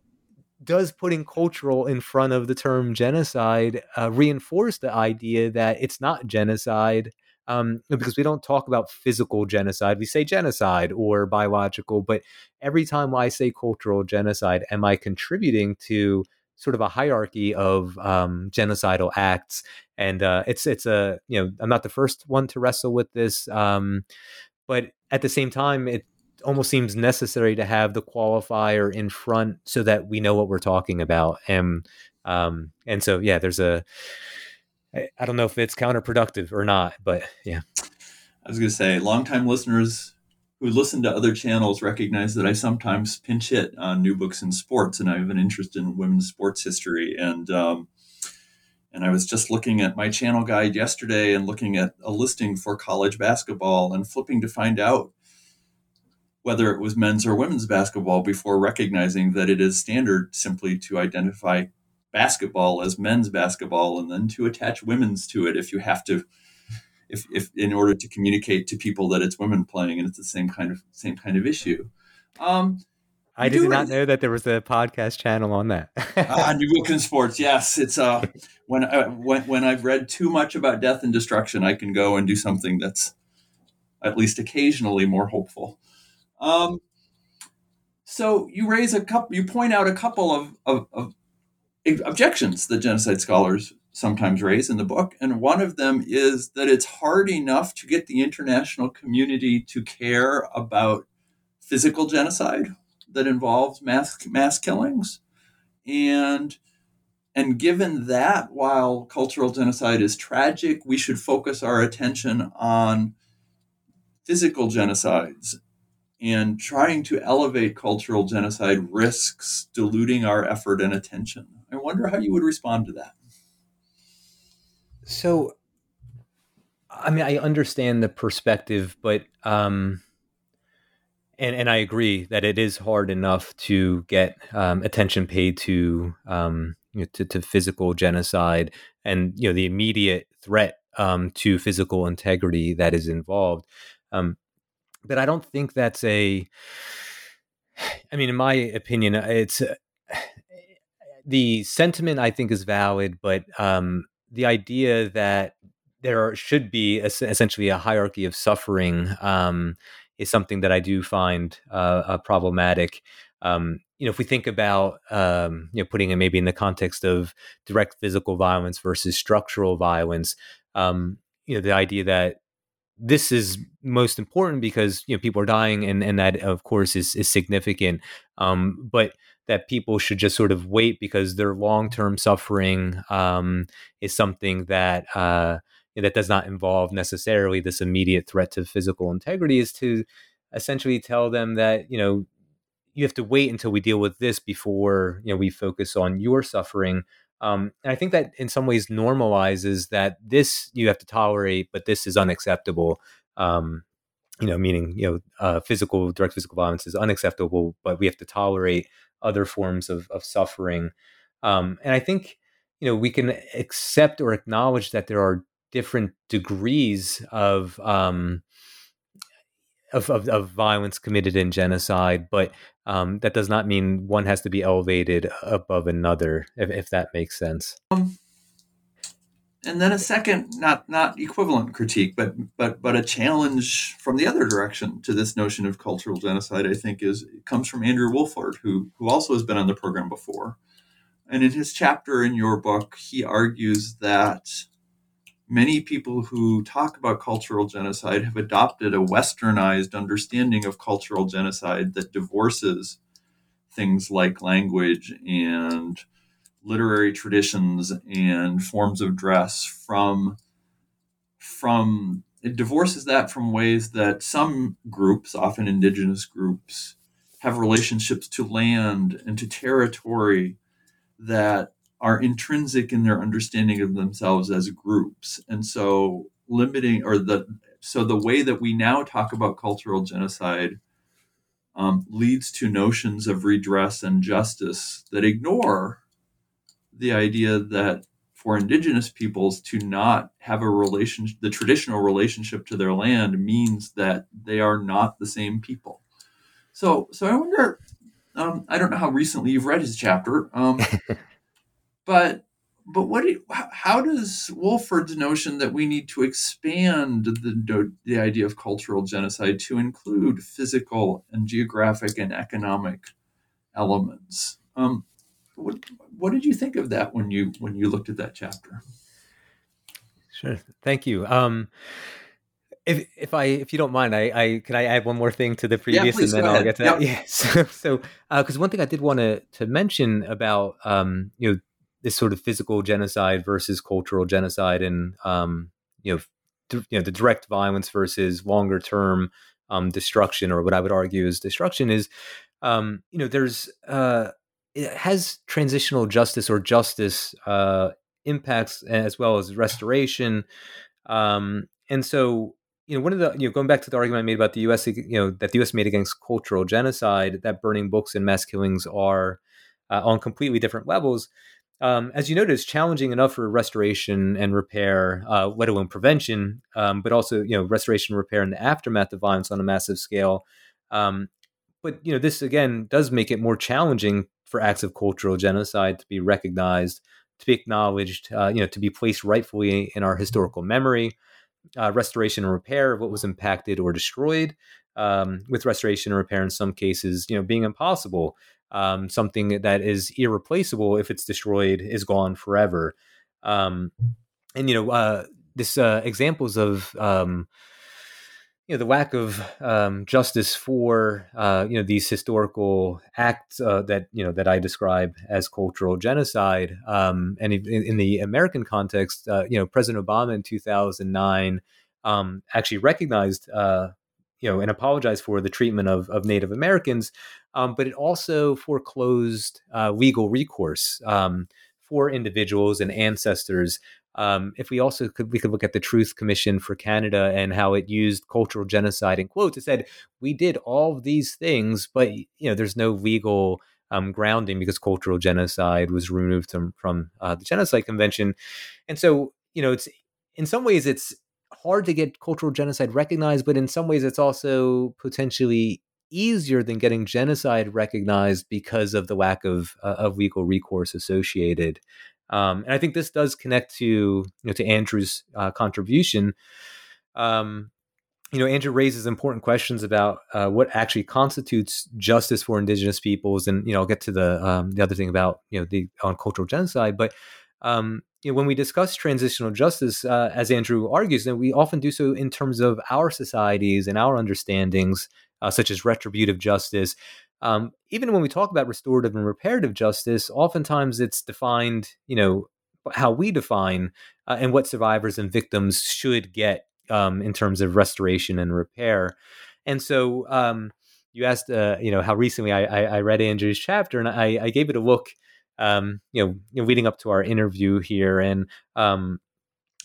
does putting cultural in front of the term genocide uh, reinforce the idea that it's not genocide? um, because we don't talk about physical genocide. We say genocide or biological, but every time I say cultural genocide, am I contributing to sort of a hierarchy of um, genocidal acts? And uh, it's it's a you know I'm not the first one to wrestle with this, um, but at the same time, it almost seems necessary to have the qualifier in front so that we know what we're talking about. And um, and so yeah, there's a I don't know if it's counterproductive or not, but yeah. I was going to say, longtime listeners who listen to other channels recognize that I sometimes pinch hit on new books in sports, and I have an interest in women's sports history. And um, and I was just looking at my channel guide yesterday and looking at a listing for college basketball and flipping to find out whether it was men's or women's basketball before recognizing that it is standard simply to identify basketball as men's basketball and then to attach women's to it if you have to if, if in order to communicate to people that it's women playing and it's the same kind of same kind of issue um, I did not know that there was a podcast channel on that. uh, New Book in Sports, yes. It's uh, when I, when when I've read too much about death and destruction, I can go and do something that's at least occasionally more hopeful. Um, so you raise a couple, you point out a couple of, of, of objections that genocide scholars sometimes raise in the book. And one of them is that it's hard enough to get the international community to care about physical genocide that involves mass, mass killings. And and given that, while cultural genocide is tragic, we should focus our attention on physical genocides and trying to elevate cultural genocide risks diluting our effort and attention. I wonder how you would respond to that. So, I mean, I understand the perspective, but um, and and I agree that it is hard enough to get um, attention paid to um, you know, to, to physical genocide and you know the immediate threat um, to physical integrity that is involved. Um, but I don't think that's a. I mean, in my opinion, it's the sentiment I think is valid, but um, the idea that there should be essentially a hierarchy of suffering um, is something that I do find uh, uh, problematic. Um, you know, if we think about um, you know putting it maybe in the context of direct physical violence versus structural violence, um, you know, the idea that this is most important because you know people are dying, and and that of course is is significant. Um, but that people should just sort of wait because their long term suffering um, is something that uh, that does not involve necessarily this immediate threat to physical integrity. Is to essentially tell them that you know you have to wait until we deal with this before you know we focus on your suffering um, and I think that in some ways normalizes that this you have to tolerate, but this is unacceptable. Um, you know, meaning you know, uh, physical direct physical violence is unacceptable, but we have to tolerate other forms of of suffering. Um, and I think you know we can accept or acknowledge that there are different degrees of um, of, of, of, violence committed in genocide, but um, that does not mean one has to be elevated above another, if, if that makes sense. Um, and then a second, not not equivalent critique, but but but a challenge from the other direction to this notion of cultural genocide, I think, is comes from Andrew Woolford, who who also has been on the program before, and in his chapter in your book, he argues that many people who talk about cultural genocide have adopted a westernized understanding of cultural genocide that divorces things like language and literary traditions and forms of dress from from it divorces that from ways that some groups often indigenous groups have relationships to land and to territory that are intrinsic in their understanding of themselves as groups. And so limiting or the so the way that we now talk about cultural genocide um, leads to notions of redress and justice that ignore the idea that for indigenous peoples to not have a relation the traditional relationship to their land means that they are not the same people so so i wonder um, i don't know how recently you've read his chapter um, But but what do you, how does Woolford's notion that we need to expand the the idea of cultural genocide to include physical and geographic and economic elements? Um, what what did you think of that when you when you looked at that chapter? Sure, thank you. Um, if if I if you don't mind, I, I can I add one more thing to the previous, yeah, please, and then I'll get to that. Yeah. So because uh, one thing I did want to to mention about um, you know this sort of physical genocide versus cultural genocide, and um, you know, th- you know, the direct violence versus longer term um, destruction, or what I would argue is destruction, is um, you know, there's uh, has transitional justice or justice uh, impacts as well as restoration, um, and so you know, one of the you know going back to the argument I made about the U.S. you know that the U.S. made against cultural genocide, that burning books and mass killings are uh, on completely different levels um, as you noted, it's challenging enough for restoration and repair, uh, let alone prevention, um, but also you know restoration, repair, in the aftermath of violence on a massive scale. Um, but you know this again does make it more challenging for acts of cultural genocide to be recognized, to be acknowledged, uh, you know, to be placed rightfully in our historical memory. Uh, restoration and repair of what was impacted or destroyed, um, with restoration and repair in some cases, you know, being impossible um, something that is irreplaceable if it's destroyed is gone forever um, and you know uh, this uh, examples of um, you know the lack of um, justice for uh, you know these historical acts uh, that you know that I describe as cultural genocide, um, and in, in, the American context, uh, you know President Obama in 2009 um, actually recognized uh, you know and apologized for the treatment of, of Native Americans, um, but it also foreclosed uh, legal recourse um, for individuals and ancestors. Um, if we also could, we could look at the Truth Commission for Canada and how it used cultural genocide in quotes. It said we did all of these things, but you know there's no legal um, grounding because cultural genocide was removed from from uh, the Genocide Convention, and so you know it's in some ways it's hard to get cultural genocide recognized, but in some ways it's also potentially easier than getting genocide recognized because of the lack of uh, of legal recourse associated. Um, and I think this does connect to you know to Andrew's uh, contribution. Um, you know, Andrew raises important questions about uh, what actually constitutes justice for Indigenous peoples, and you know, I'll get to the um, the other thing about you know the on cultural genocide. But um, you know, when we discuss transitional justice, uh, as Andrew argues, that we often do so in terms of our societies and our understandings, uh, such as retributive justice. Um, even when we talk about restorative and reparative justice, oftentimes it's defined, you know, how we define uh, and what survivors and victims should get um, in terms of restoration and repair. And so, um, you asked, uh, you know, how recently I, I, I, read Andrew's chapter, and I, I gave it a look, um, you, know, leading up to our interview here, and um,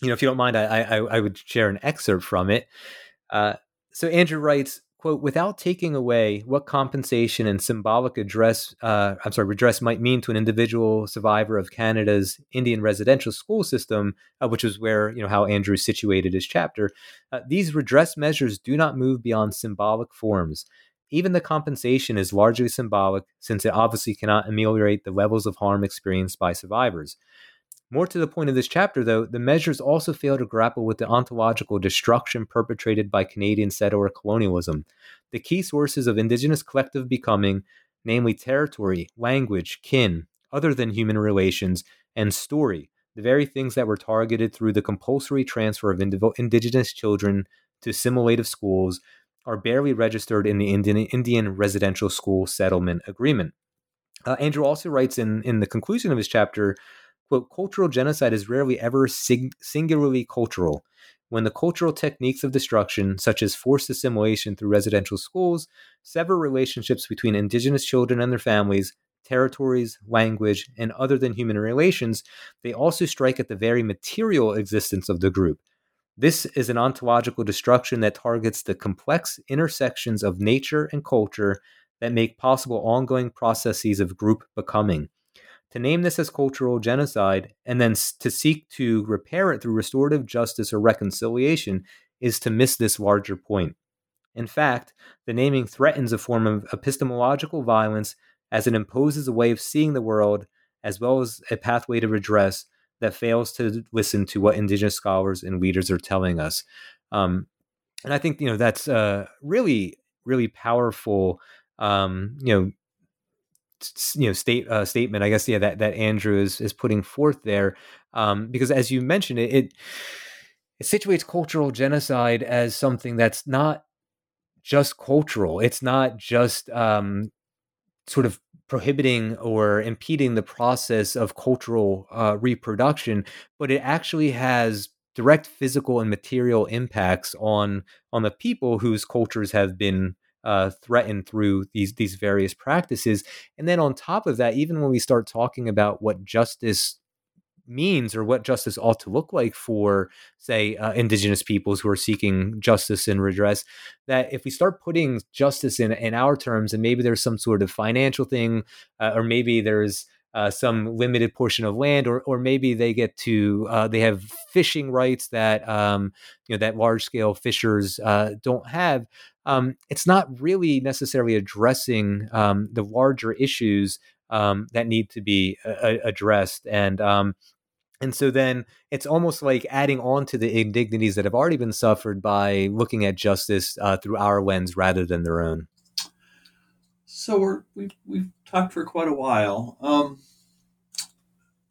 you know, if you don't mind, I, I, I would share an excerpt from it. Uh, so Andrew writes, quote, without taking away what compensation and symbolic address, uh, I'm sorry, redress might mean to an individual survivor of Canada's Indian residential school system, uh, which is where, you know, how Andrew situated his chapter, uh, these redress measures do not move beyond symbolic forms. Even the compensation is largely symbolic since it obviously cannot ameliorate the levels of harm experienced by survivors. More to the point of this chapter, though, the measures also fail to grapple with the ontological destruction perpetrated by Canadian settler colonialism. The key sources of Indigenous collective becoming, namely territory, language, kin, other than human relations, and story, the very things that were targeted through the compulsory transfer of Indigenous children to assimilative schools, are barely registered in the Indian, Indian Residential School Settlement Agreement. Uh, Andrew also writes in, in the conclusion of his chapter quote, cultural genocide is rarely ever sing- singularly cultural. When the cultural techniques of destruction, such as forced assimilation through residential schools, sever relationships between indigenous children and their families, territories, language, and other than human relations, they also strike at the very material existence of the group. This is an ontological destruction that targets the complex intersections of nature and culture that make possible ongoing processes of group becoming. To name this as cultural genocide and then to seek to repair it through restorative justice or reconciliation is to miss this larger point. In fact, the naming threatens a form of epistemological violence as it imposes a way of seeing the world as well as a pathway to redress that fails to listen to what indigenous scholars and leaders are telling us. Um, and I think you know that's a really really powerful um, you know you know state uh, statement i guess yeah that that andrew is is putting forth there um, because as you mentioned it, it it situates cultural genocide as something that's not just cultural. It's not just um, sort of prohibiting or impeding the process of cultural uh, reproduction but it actually has direct physical and material impacts on on the people whose cultures have been uh, threatened through these these various practices. And then on top of that, even when we start talking about what justice means or what justice ought to look like for, say, uh, indigenous peoples who are seeking justice and redress, that if we start putting justice in in our terms, and maybe there's some sort of financial thing, uh, or maybe there's uh, some limited portion of land, or or maybe they get to uh, they have fishing rights that um, you know that large scale fishers uh, don't have. Um, it's not really necessarily addressing um, the larger issues um, that need to be uh, addressed, and um, and so then it's almost like adding on to the indignities that have already been suffered by looking at justice uh, through our lens rather than their own. So we're, we've, we've talked for quite a while. Um,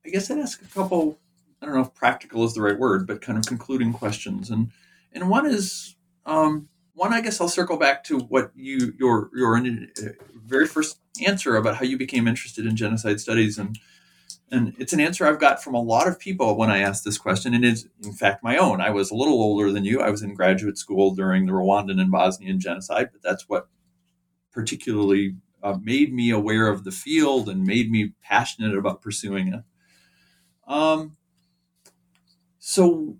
I guess I'd ask a couple, I don't know if practical is the right word, but kind of concluding questions. And, and one is, um, one, I guess I'll circle back to what you, your, your uh, very first answer about how you became interested in genocide studies. And, and it's an answer I've got from a lot of people when I ask this question, and it's in fact my own. I was a little older than you. I was in graduate school during the Rwandan and Bosnian genocide, but that's what particularly uh, made me aware of the field and made me passionate about pursuing it. Um, so,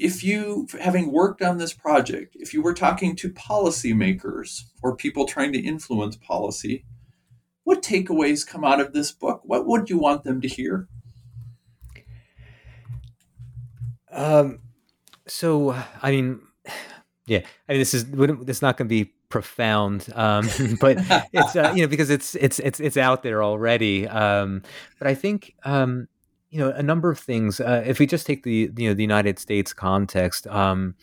if you, having worked on this project, if you were talking to policymakers or people trying to influence policy, what takeaways come out of this book? What would you want them to hear? Um, so, I mean, yeah, I mean, this is this is not going to be profound, um, but it's uh, you know because it's it's it's it's out there already. Um, but I think um, you know a number of things. Uh, if we just take the you know the United States context, um,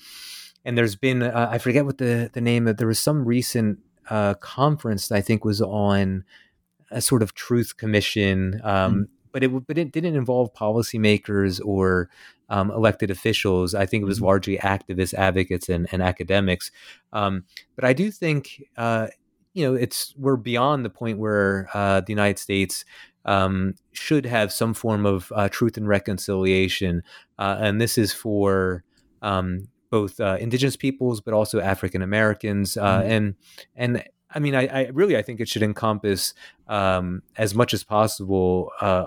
and there's been uh, I forget what the the name of there was some recent uh, conference that I think was on a sort of truth commission. Um, mm. but it but it didn't involve policymakers or um, elected officials. I think it was mm-hmm. largely activists, advocates, and, and academics. Um, but I do think uh, you know it's we're beyond the point where uh, the United States um, should have some form of uh, truth and reconciliation, uh, and this is for um, both uh, indigenous peoples, but also African Americans, uh, mm-hmm. and and I mean, I, I, really I think it should encompass um, as much as possible uh,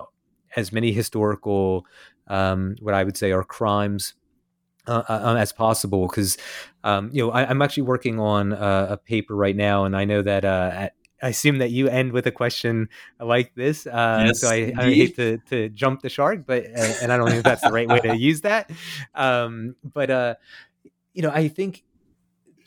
as many historical, um, what I would say are crimes. Uh, uh, as possible, because um, you know I, am actually working on a paper right now, and I know that uh, at, assume that you end with a question like this. Uh, yes, so I, I, hate to, to jump the shark, but uh, and I don't think that's the right way to use that. Um, but uh, you know, I think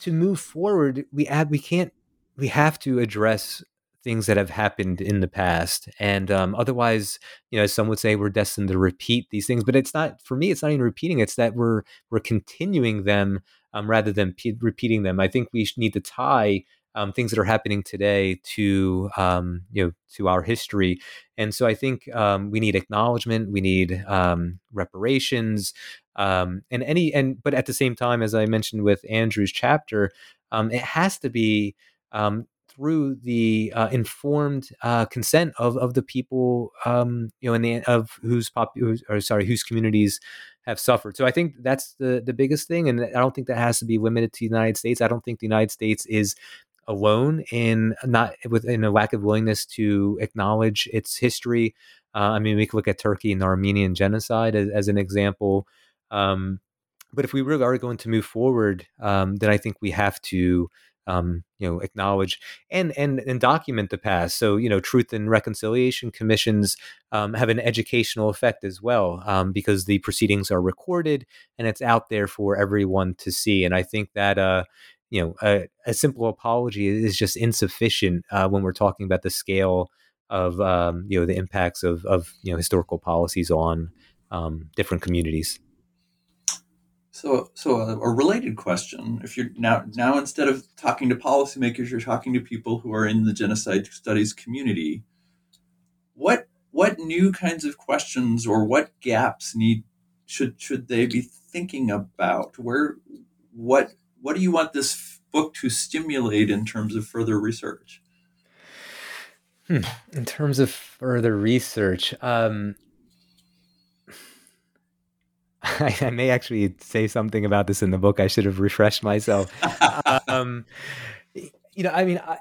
to move forward, we add we can't we have to address things that have happened in the past and um, otherwise you know some would say we're destined to repeat these things but it's not for me it's not even repeating it's that we're we're continuing them um, rather than p- repeating them i think we need to tie um, things that are happening today to um, you know to our history. And so I think um, we need acknowledgement, we need um, reparations, um, and any and but at the same time, as I mentioned with Andrew's chapter, um, it has to be through the uh, informed uh, consent of, of the people, you know, in the of whose pop, or sorry, whose communities have suffered. So I think that's the the biggest thing, and I don't think that has to be limited to the United States. I don't think the United States is alone in not within a lack of willingness to acknowledge its history. Uh, I mean, we could look at Turkey and the Armenian genocide as, as an example. Um, but if we really are going to move forward, um, then I think we have to, um, you know, acknowledge and and and document the past. So you know, truth and reconciliation commissions um, have an educational effect as well um, because the proceedings are recorded and it's out there for everyone to see. And I think that uh, you know a, a simple apology is just insufficient uh, when we're talking about the scale of um, you know the impacts of of you know historical policies on um, different communities. So, so a, a, related question: If you're now now instead of talking to policymakers, you're talking to people who are in the genocide studies community. What what new kinds of questions or what gaps need should should they be thinking about? Where what what do you want this book to stimulate in terms of further research? Hmm. In terms of further research, um, I, I, may actually say something about this in the book. I should have refreshed myself. um, you know, I mean, I,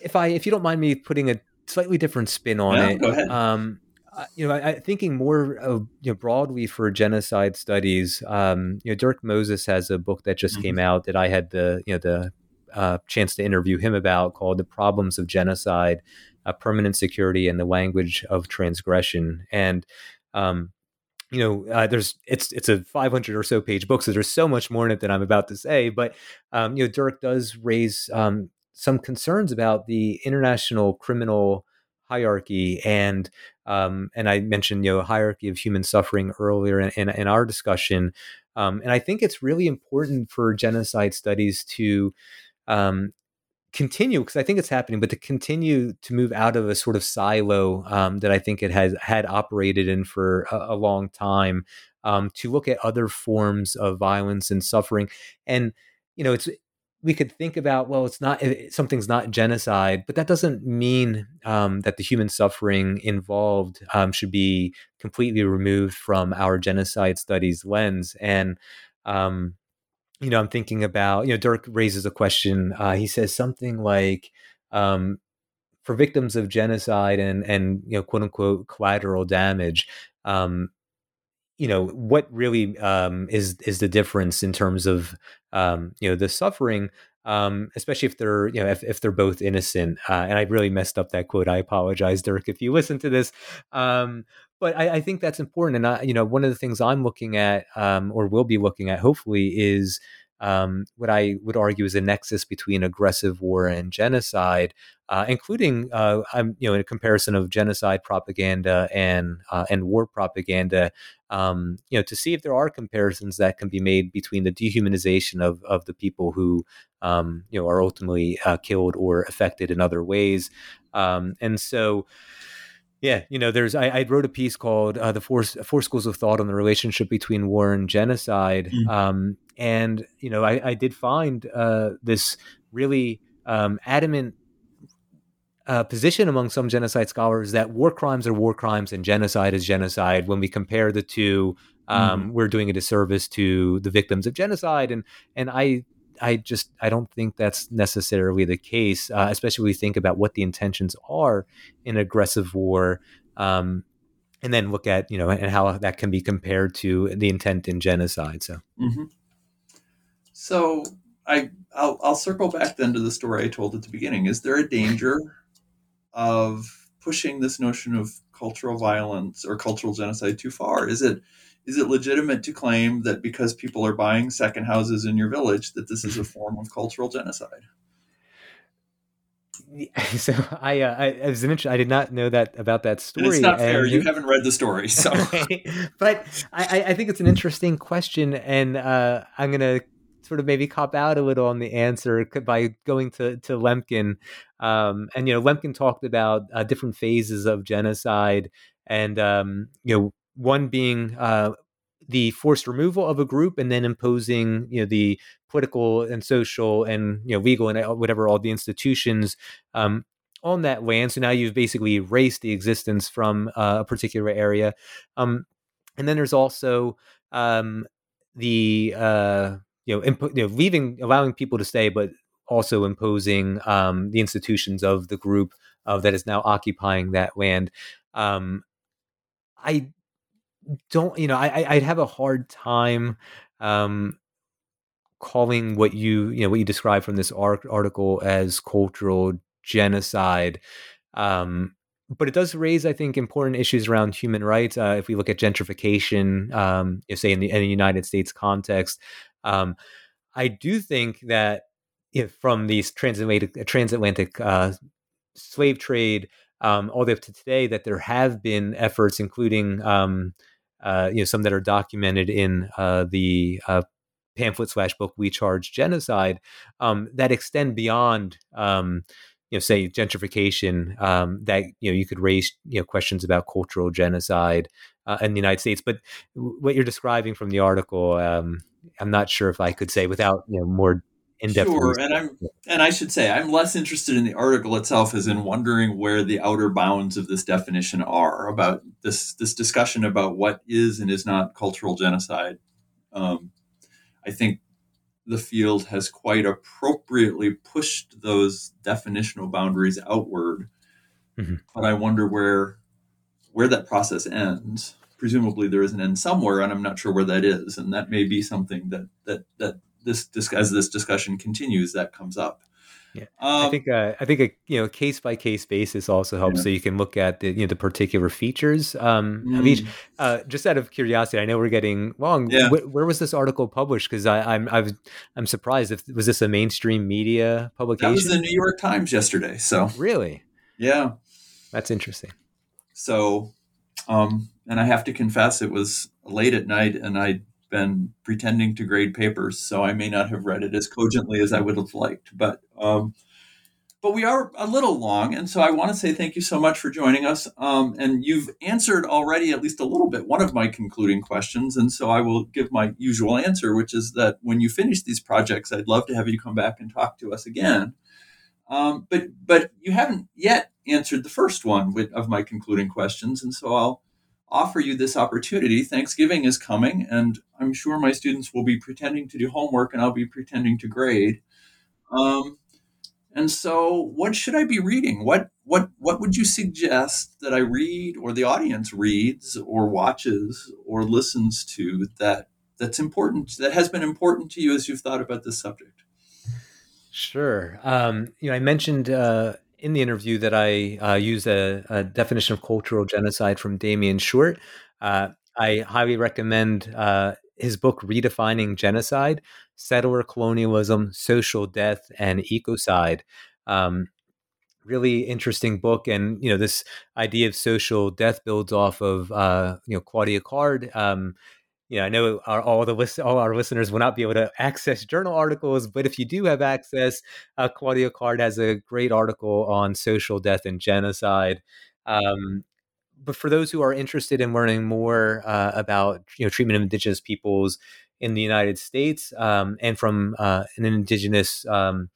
if I, if you don't mind me putting a slightly different spin on yeah, it. Um, you know, I, I, thinking more of, you know, broadly for genocide studies. Um, you know, Dirk Moses has a book that just mm-hmm. came out that I had the you know the uh, chance to interview him about called "The Problems of Genocide: uh, Permanent Security and the Language of Transgression." And um, you know, uh, there's it's it's a 500 or so page book, so there's so much more in it than I'm about to say. But um, you know, Dirk does raise um, some concerns about the international criminal hierarchy and um, and I mentioned you know hierarchy of human suffering earlier in, in, in our discussion, um, and I think it's really important for genocide studies to um, continue because I think it's happening, but to continue to move out of a sort of silo um, that I think it has had operated in for a, a long time, um, to look at other forms of violence and suffering, and you know it's we could think about well it's not something's not genocide but that doesn't mean um, that the human suffering involved um, should be completely removed from our genocide studies lens. And um, you know i'm thinking about you know dirk raises a question uh, he says something like um, for victims of genocide and and you know quote unquote collateral damage um, you know what really um, is is the difference in terms of um, you know the suffering um, especially if they're you know if, if they're both innocent uh, and i really messed up that quote i apologize dirk if you listen to this um, but I, I, think that's important and I, you know one of the things i'm looking at um, or will be looking at hopefully is um, what I would argue is a nexus between aggressive war and genocide, uh, including uh, I'm you know in a comparison of genocide propaganda and uh, and war propaganda. Um, you know to see if there are comparisons that can be made between the dehumanization of of the people who um, you know are ultimately uh, killed or affected in other ways, um, and so Yeah, you know, there's I, I wrote a piece called uh, "the four four schools of thought on the relationship between war and genocide," mm. um, and you know, I, I did find uh, this really um, adamant uh, position among some genocide scholars that war crimes are war crimes and genocide is genocide. When we compare the two, um, mm. we're doing a disservice to the victims of genocide, and and I I just I don't think that's necessarily the case, uh, especially when we think about what the intentions are in aggressive war, um, and then look at you know and how that can be compared to the intent in genocide. So, mm-hmm. so I I'll, I'll circle back then to the story I told at the beginning. Is there a danger of pushing this notion of cultural violence or cultural genocide too far? Is it is it legitimate to claim that because people are buying second houses in your village that this is a form of cultural genocide? So I, uh, I as an I did not know that about that story. And it's not fair. you haven't read the story, so. but I, I think it's an interesting question, and uh, I'm gonna sort of maybe cop out a little on the answer by going to to Lemkin. Um, and you know, Lemkin talked about uh, different phases of genocide, and um, you know, one being uh, the forced removal of a group and then imposing you know the political and social and you know legal and uh, whatever all the institutions um, on that land so now you've basically erased the existence from uh, a particular area um, and then there's also um, the uh, you know, impo- you know leaving allowing people to stay but also imposing um, the institutions of the group uh, that is now occupying that land um, I don't you know I I'd have a hard time um, calling what you you know what you describe from this article as cultural genocide. Um, but it does raise, I think, important issues around human rights. Uh, if we look at gentrification, um, you say in the, in the United States context, um, I do think that if from these transatlantic transatlantic uh, slave trade um, all the way up to today, that there have been efforts, including um, uh, you know some that are documented in uh, the uh, pamphlet slash book we charge genocide um, that extend beyond um, you know say gentrification um, that you know you could raise you know questions about cultural genocide uh, in the United States but what you're describing from the article um, I'm not sure if I could say without you know more in-depth. Sure, and I'm and I should say I'm less interested in the article itself as in wondering where the outer bounds of this definition are about this this discussion about what is and is not cultural genocide. Um, I think the field has quite appropriately pushed those definitional boundaries outward, mm-hmm. but I wonder where where that process ends. Presumably, there is an end somewhere, and I'm not sure where that is, and that may be something that that that this as this discussion continues, that comes up. Yeah, um, I think uh, I think a you know case by case basis also helps, yeah. so you can look at the you know the particular features um, mm. of each. Mm. Uh, just out of curiosity, I know we're getting long. Yeah. Wh- where was this article published? Because I'm I I'm surprised if was this a mainstream media publication? That was the New York Times yesterday. So really, yeah, that's interesting. So, um, and I have to confess, it was late at night, and I been pretending to grade papers, so I may not have read it as cogently as I would have liked. But um, but we are a little long, and so I want to say thank you so much for joining us. Um, and you've answered already at least a little bit one of my concluding questions, and so I will give my usual answer, which is that when you finish these projects, I'd love to have you come back and talk to us again. Um, but but you haven't yet answered the first one with, of my concluding questions, and so I'll offer you this opportunity. Thanksgiving is coming, and I'm sure my students will be pretending to do homework and I'll be pretending to grade. Um, and so, what should I be reading? What what what would you suggest that I read, or the audience reads, or watches, or listens to that that's important that has been important to you as you've thought about this subject? Sure. Um, you know, I mentioned uh, in the interview that I uh, used a, a, definition of cultural genocide from Damien Short. Uh, I highly recommend uh, his book, Redefining Genocide Settler Colonialism, Social Death, and Ecocide. Um, really interesting book and you know this idea of social death builds off of uh, you know claudia card um, you know, I know our, all the list, all our listeners will not be able to access journal articles, but if you do have access, uh, Claudia Card has a great article on social death and genocide. Um, but for those who are interested in learning more uh, about you know treatment of indigenous peoples in the United States um, and from uh, an indigenous um,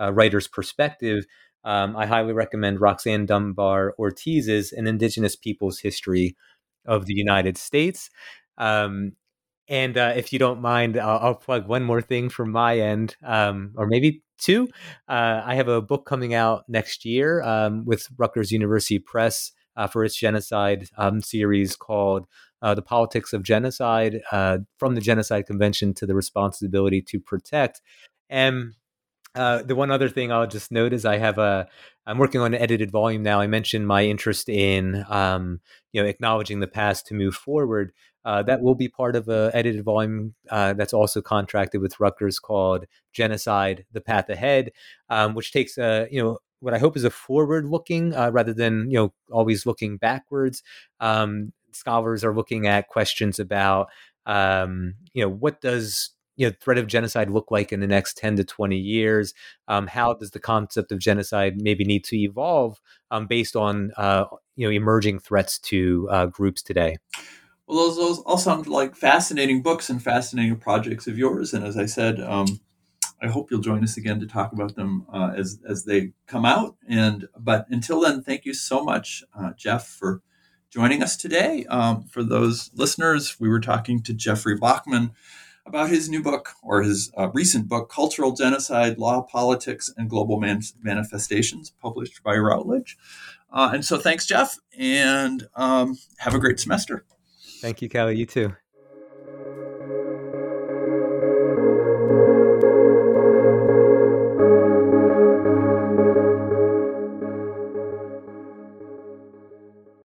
uh, writer's perspective, um, I highly recommend Roxanne Dunbar Ortiz's An Indigenous Peoples History of the United States. Um, and uh, if you don't mind, I'll, I'll, plug one more thing from my end, um, or maybe two. Uh, I have a book coming out next year um, with Rutgers University Press uh, for its genocide um, series called uh, The Politics of Genocide uh, From the Genocide Convention to the Responsibility to Protect. And uh, the one other thing I'll just note is I have a I'm working on an edited volume now. I mentioned my interest in um, you know acknowledging the past to move forward. Uh, that will be part of a edited volume uh, that's also contracted with Rutgers called Genocide: The Path Ahead, um, which takes a you know what I hope is a forward-looking uh, rather than you know always looking backwards. Um, scholars are looking at questions about um, you know what does you know threat of genocide look like in the next 10 to 20 years um, how does the concept of genocide maybe need to evolve um, based on uh, you know emerging threats to uh, groups today well those, those all sound like fascinating books and fascinating projects of yours and as i said um, i hope you'll join us again to talk about them uh, as, as they come out and but until then thank you so much uh, jeff for joining us today um, for those listeners we were talking to jeffrey bachman about his new book or his uh, recent book, Cultural Genocide Law, Politics, and Global Man- Manifestations, published by Routledge. Uh, and so thanks, Jeff, and um, have a great semester. Thank you, Kelly. You too.